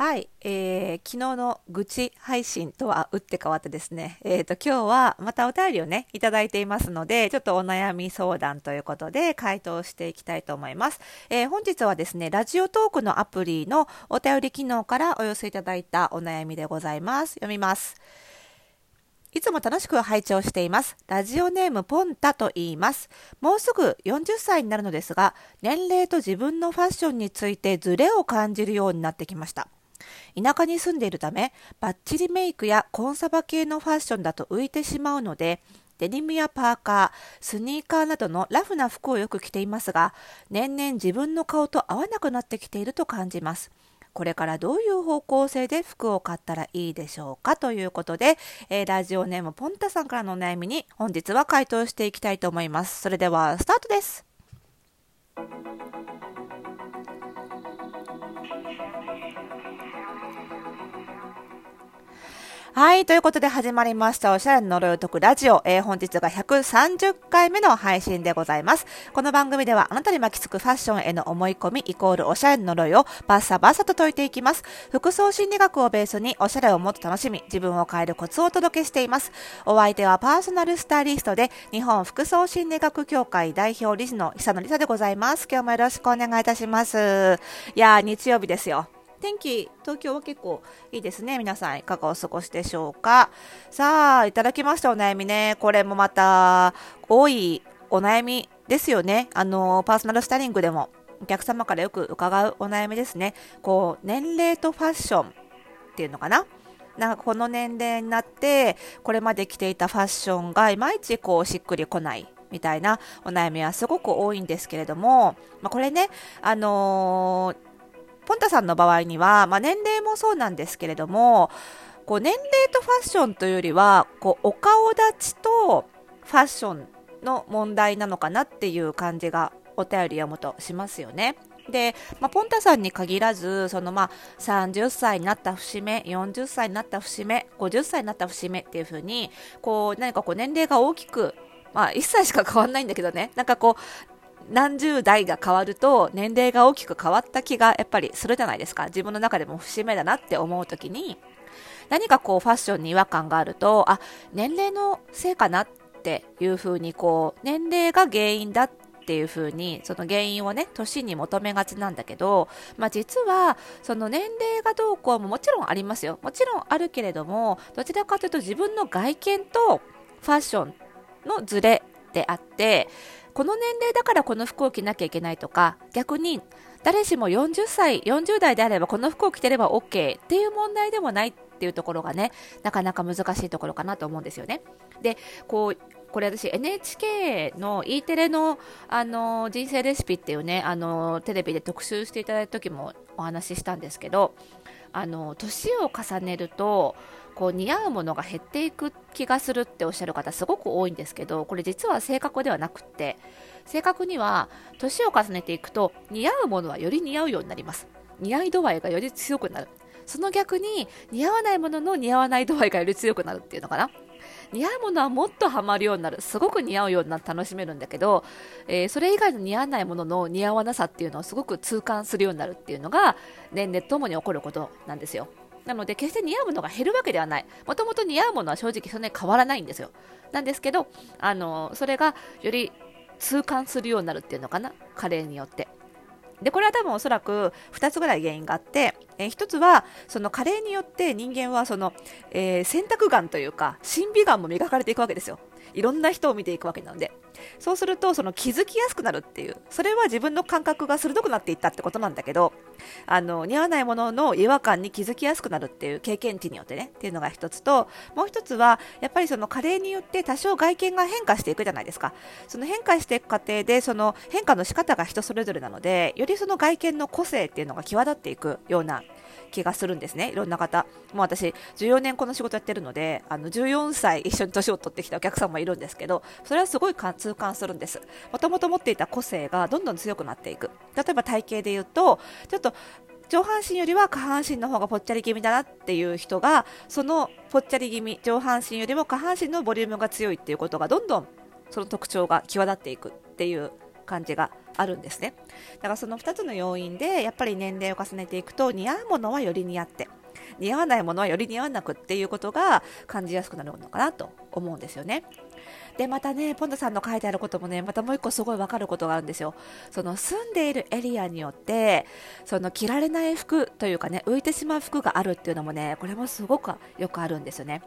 はい、えー、昨日の愚痴配信とは打って変わってですね、えっ、ー、と、今日はまたお便りをね、いただいていますので、ちょっとお悩み相談ということで回答していきたいと思います。えー、本日はですね、ラジオトークのアプリのお便り機能からお寄せいただいたお悩みでございます。読みます。いつも楽しく拝聴しています。ラジオネームポンタと言います。もうすぐ40歳になるのですが、年齢と自分のファッションについてズレを感じるようになってきました。田舎に住んでいるため、バッチリメイクやコンサバ系のファッションだと浮いてしまうので、デニムやパーカー、スニーカーなどのラフな服をよく着ていますが、年々自分の顔と合わなくなってきていると感じます。これからどういう方向性で服を買ったらいいでしょうかということで、えー、ラジオネームポンタさんからのお悩みに本日は回答していきたいと思います。それではスタートです。はい。ということで始まりました。おしゃれの呪いを解くラジオ。えー、本日が130回目の配信でございます。この番組ではあなたに巻きつくファッションへの思い込みイコールおしゃれの呪いをバッサバッサと解いていきます。服装心理学をベースにおしゃれをもっと楽しみ、自分を変えるコツをお届けしています。お相手はパーソナルスタイリストで日本服装心理学協会代表理事の久野理沙でございます。今日もよろしくお願いいたします。いやー、日曜日ですよ。天気、東京は結構いいですね。皆さん、いかがお過ごしでしょうか？さあ、いただきましたお悩みね。これもまた、多いお悩みですよね。あの、パーソナルスタイリングでも、お客様からよく伺うお悩みですね。こう、年齢とファッションっていうのかな？なんかこの年齢になって、これまで着ていたファッションがいまいちこうしっくりこないみたいなお悩みはすごく多いんですけれども、まあ、これね、あのーポンタさんの場合には、まあ、年齢もそうなんですけれども、こう年齢とファッションというよりは、こうお顔立ちとファッションの問題なのかなっていう感じがお便り読むとしますよね。で、まあ、ポンタさんに限らず、そのまあ30歳になった節目、40歳になった節目、50歳になった節目っていう風に、何かこう年齢が大きくまあ、1歳しか変わんないんだけどね、なんかこう、何十代が変わると年齢が大きく変わった気がやっぱりするじゃないですか。自分の中でも節目だなって思う時に、何かこうファッションに違和感があると、あ、年齢のせいかなっていう風にこう、年齢が原因だっていう風に、その原因をね、年に求めがちなんだけど、まあ実は、その年齢がどうこうももちろんありますよ。もちろんあるけれども、どちらかというと自分の外見とファッションのズレであって、この年齢だからこの服を着なきゃいけないとか、逆に誰しも40歳、40代であればこの服を着てれば OK っていう問題でもないっていうところがね、なかなか難しいところかなと思うんですよね。で、こう、これ私 NHK の E テレのあの人生レシピっていうねあのテレビで特集していただいた時もお話ししたんですけどあの年を重ねるとこう似合うものが減っていく気がするっておっしゃる方すごく多いんですけどこれ実は正確ではなくって正確には年を重ねていくと似合うものはより似合うようになります。似合い度合いがより強くなる。その逆に似合わないものの似合わない度合いがより強くなるっていうのかな。似合うものはもっとハマるようになる。すごく似合うようになって楽しめるんだけど、えー、それ以外の似合わないものの似合わなさっていうのをすごく痛感するようになるっていうのが年齢ともに起こることなんですよ。なので決して似合うものが減るわけではない。もともと似合うものは正直そんなに変わらないんですよ。なんですけどあのそれがより痛感するようになるっていうのかな？加齢によって。でこれは多分おそらく2つぐらい原因があって、え、1つはその加齢によって人間はその、えー、選択眼というか審美眼も磨かれていくわけですよ。いろんな人を見ていくわけなので。そうするとその気づきやすくなるっていうそれは自分の感覚が鋭くなっていったってことなんだけどあの似合わないものの違和感に気づきやすくなるっていう経験値によってねっていうのが一つともう一つはやっぱりその加齢によって多少外見が変化していくじゃないですか。その変化していく過程でその変化の仕方が人それぞれなのでよりその外見の個性っていうのが際立っていくような気がするんですね、いろんな方。もう私、14年この仕事やってるので、あの14歳一緒に年を取ってきたお客さんもいるんですけど、それはすごい痛感するんです。もともと持っていた個性がどんどん強くなっていく。例えば体型で言うと、ちょっと上半身よりは下半身の方がぽっちゃり気味だなっていう人が、そのぽっちゃり気味、上半身よりも下半身のボリュームが強いっていうことがどんどんその特徴が際立っていくっていう感じがあるんですねだからその2つの要因でやっぱり年齢を重ねていくと似合うものはより似合って似合わないものはより似合わなくっていうことが感じやすくなるのかなと思うんですよね。で、またね、ポンドさんの書いてあることもね、またもう一個すごいわかることがあるんですよ。その住んでいるエリアによって、その着られない服というかね、浮いてしまう服があるっていうのもね、これもすごくよくあるんですよね。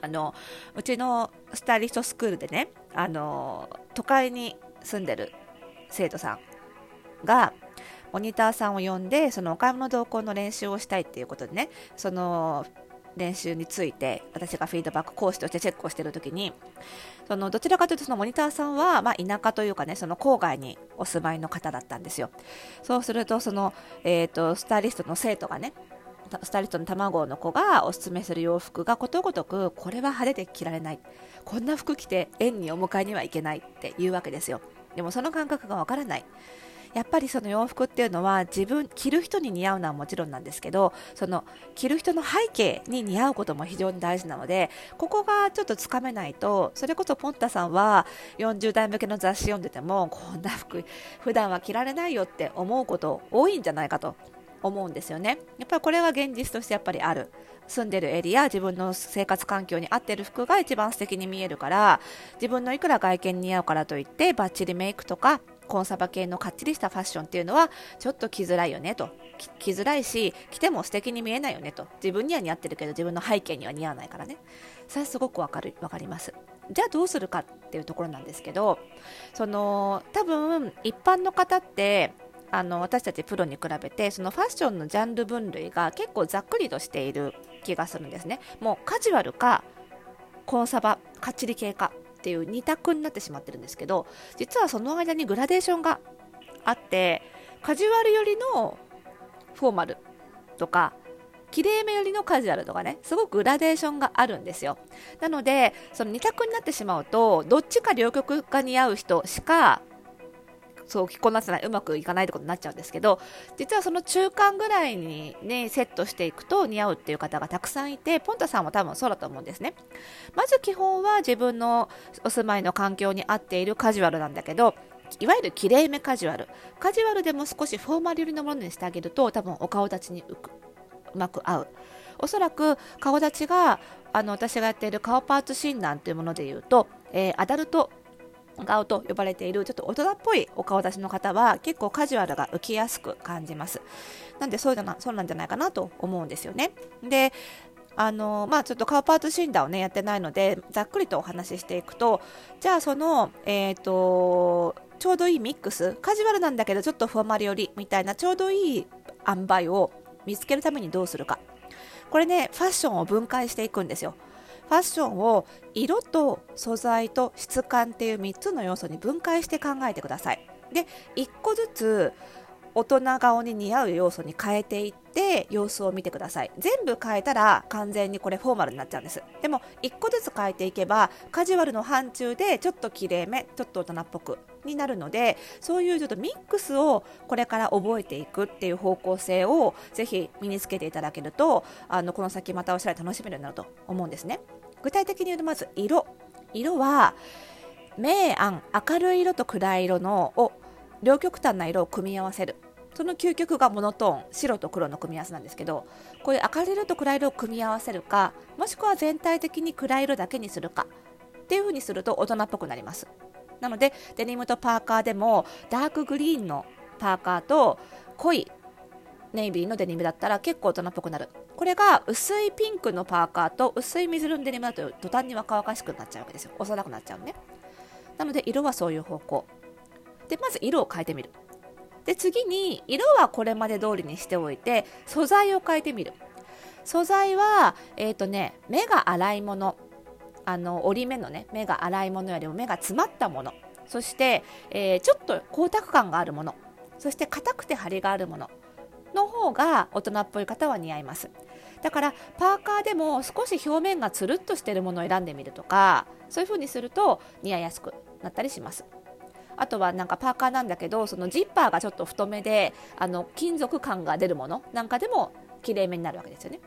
あの、うちのスタイリストスクールでね、あの、都会に住んでる生徒さんが、モニターさんを呼んでそのお買い物同行の練習をしたいっていうことでねその練習について私がフィードバック講師としてチェックをしている時にそのどちらかというとそのモニターさんは、まあ、田舎というかねその郊外にお住まいの方だったんですよ。そうするとその、えーと、スタイリストの生徒がねスタイリストの卵の子がおすすめする洋服がことごとくこれは派手で着られない。こんな服着て園にお迎えには行けないっていうわけですよ。でもその感覚がわからない。やっぱりその洋服っていうのは自分着る人に似合うのはもちろんなんですけどその着る人の背景に似合うことも非常に大事なのでここがちょっとつかめないとそれこそポンタさんは40代向けの雑誌読んでてもこんな服普段は着られないよって思うこと多いんじゃないかと思うんですよね。やっぱりこれは現実としてやっぱりある。住んでるエリア自分の生活環境に合ってる服が一番素敵に見えるから自分のいくら外見に似合うからといってバッチリメイクとかコンサバ系のかっちりしたファッションっていうのはちょっと着づらいよねと。着づらいし着ても素敵に見えないよねと。自分には似合ってるけど自分の背景には似合わないからね。それすごくわかるわかります。じゃあどうするかっていうところなんですけどその多分一般の方ってあの私たちプロに比べてそのファッションのジャンル分類が結構ざっくりとしている気がするんですね。もうカジュアルかコンサバかっちり系かっていう2択になってしまってるんですけど実はその間にグラデーションがあってカジュアルよりのフォーマルとかきれいめよりのカジュアルとかねすごくグラデーションがあるんですよ。なのでその2択になってしまうとどっちか両極が似合う人しかそう着こなせないうまくいかないってことになっちゃうんですけど実はその中間ぐらいに、ね、セットしていくと似合うっていう方がたくさんいてポンタさんも多分そうだと思うんですね。まず基本は自分のお住まいの環境に合っているカジュアルなんだけどいわゆるきれいめカジュアル。カジュアルでも少しフォーマル寄りのものにしてあげると多分お顔立ちにうまく合う。おそらく顔立ちがあの私がやっている顔パーツ診断というものでいうと、えー、アダルト顔と呼ばれているちょっと大人っぽいお顔立ちの方は結構カジュアルが浮きやすく感じます。なんでそうじゃなそうなんじゃないかなと思うんですよね。であのまあ、ちょっと顔パーツ診断をねやってないのでざっくりとお話ししていくとじゃあその、えーと、ちょうどいいミックスカジュアルなんだけどちょっとフォーマル寄りみたいなちょうどいい塩梅を見つけるためにどうするか。これねファッションを分解していくんですよ。ファッションを色と素材と質感っていう3つの要素に分解して考えてください。で1個ずつ大人顔に似合う要素に変えていって様子を見てください全部変えたら完全にこれフォーマルになっちゃうんですでも1個ずつ変えていけばカジュアルの範疇でちょっときれいめちょっと大人っぽくになるのでそういうちょっとミックスをこれから覚えていくっていう方向性をぜひ身につけていただけるとあのこの先またおしゃれ楽しめるようになると思うんですね。具体的に言うとまず色。色は明暗明るい色と暗い色のを両極端な色を組み合わせる。その究極がモノトーン白と黒の組み合わせなんですけどこういう明るい色と暗い色を組み合わせるかもしくは全体的に暗い色だけにするかっていう風にすると大人っぽくなります。なのでデニムとパーカーでもダークグリーンのパーカーと濃いネイビーのデニムだったら結構大人っぽくなる。これが薄いピンクのパーカーと薄い水色のデニムだと途端に若々しくなっちゃうわけですよ。幼くなっちゃうね。なので色はそういう方向。でまず色を変えてみる。で次に色はこれまで通りにしておいて素材を変えてみる。素材はえっ、ー、とね目が粗いもの。あの折り目のね目が粗いものよりも目が詰まったもの。そして、えー、ちょっと光沢感があるもの。そして硬くて張りがあるもの。の方が大人っぽい方は似合います。だからパーカーでも少し表面がつるっとしてるものを選んでみるとかそういう風にすると似合いやすくなったりします。あとはなんかパーカーなんだけどそのジッパーがちょっと太めであの金属感が出るものなんかでもきれいめになるわけですよね。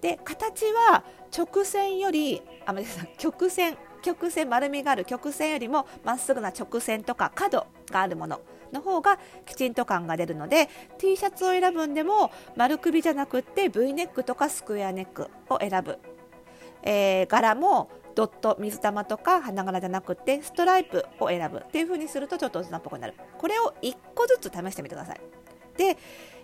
で形は直線よりあ曲線曲線丸みがある曲線よりもまっすぐな直線とか角があるものの方がきちんと感が出るので T シャツを選ぶんでも丸首じゃなくって V ネックとかスクエアネックを選ぶ、えー、柄もドット水玉とか花柄じゃなくてストライプを選ぶ。っていう風にするとちょっと大人っぽくなる。これを1個ずつ試してみてください、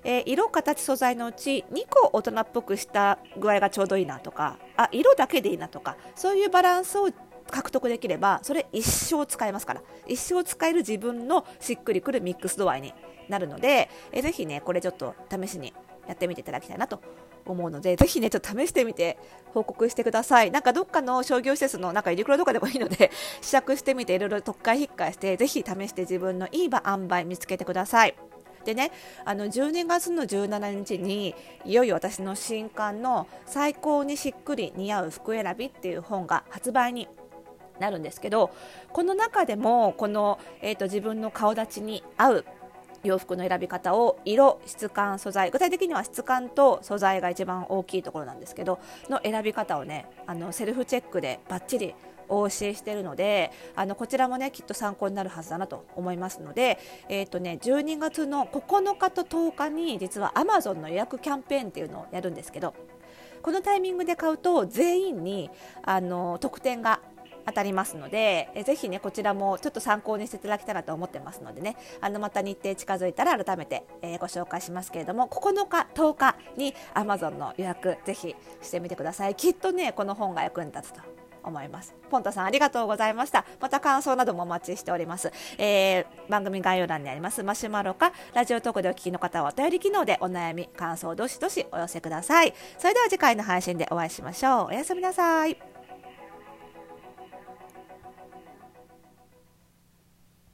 えー、色形素材のうち2個大人っぽくした具合がちょうどいいなとかあ色だけでいいなとかそういうバランスを獲得できればそれ一生使えますから一生使える自分のしっくりくるミックス度合いになるので、えー、ぜひねこれちょっと試しにやってみていただきたいなと思うので、ぜひね、ちょっと試してみて報告してください。なんかどっかの商業施設のなんかユニクロとかでもいいので、試着してみていろいろ特会引っかえして、ぜひ試して自分のいい場塩梅見つけてください。でね、あの12月の17日にいよいよ私の新刊の最高にしっくり似合う服選びっていう本が発売になるんですけどこの中でもこの、えーと自分の顔立ちに合う洋服の選び方を色、質感、素材具体的には質感と素材が一番大きいところなんですけどの選び方をねあのセルフチェックでバッチリお教えしているのであのこちらもねきっと参考になるはずだなと思いますので、えーとね、12月の9日と10日に実は Amazon の予約キャンペーンっていうのをやるんですけどこのタイミングで買うと全員にあの特典が当たりますので、えぜひねこちらもちょっと参考にしていただけたらと思ってますのでねあのまた日程近づいたら改めて、えー、ご紹介しますけれども9日10日に Amazon の予約ぜひしてみてください。きっとねこの本が役に立つと。思います。ポンタさんありがとうございました。また感想などもお待ちしております。えー、番組概要欄にありますマシュマロかラジオトークでお聞きの方はお便り機能でお悩み、感想をどしどしお寄せください。それでは次回の配信でお会いしましょう。おやすみなさい。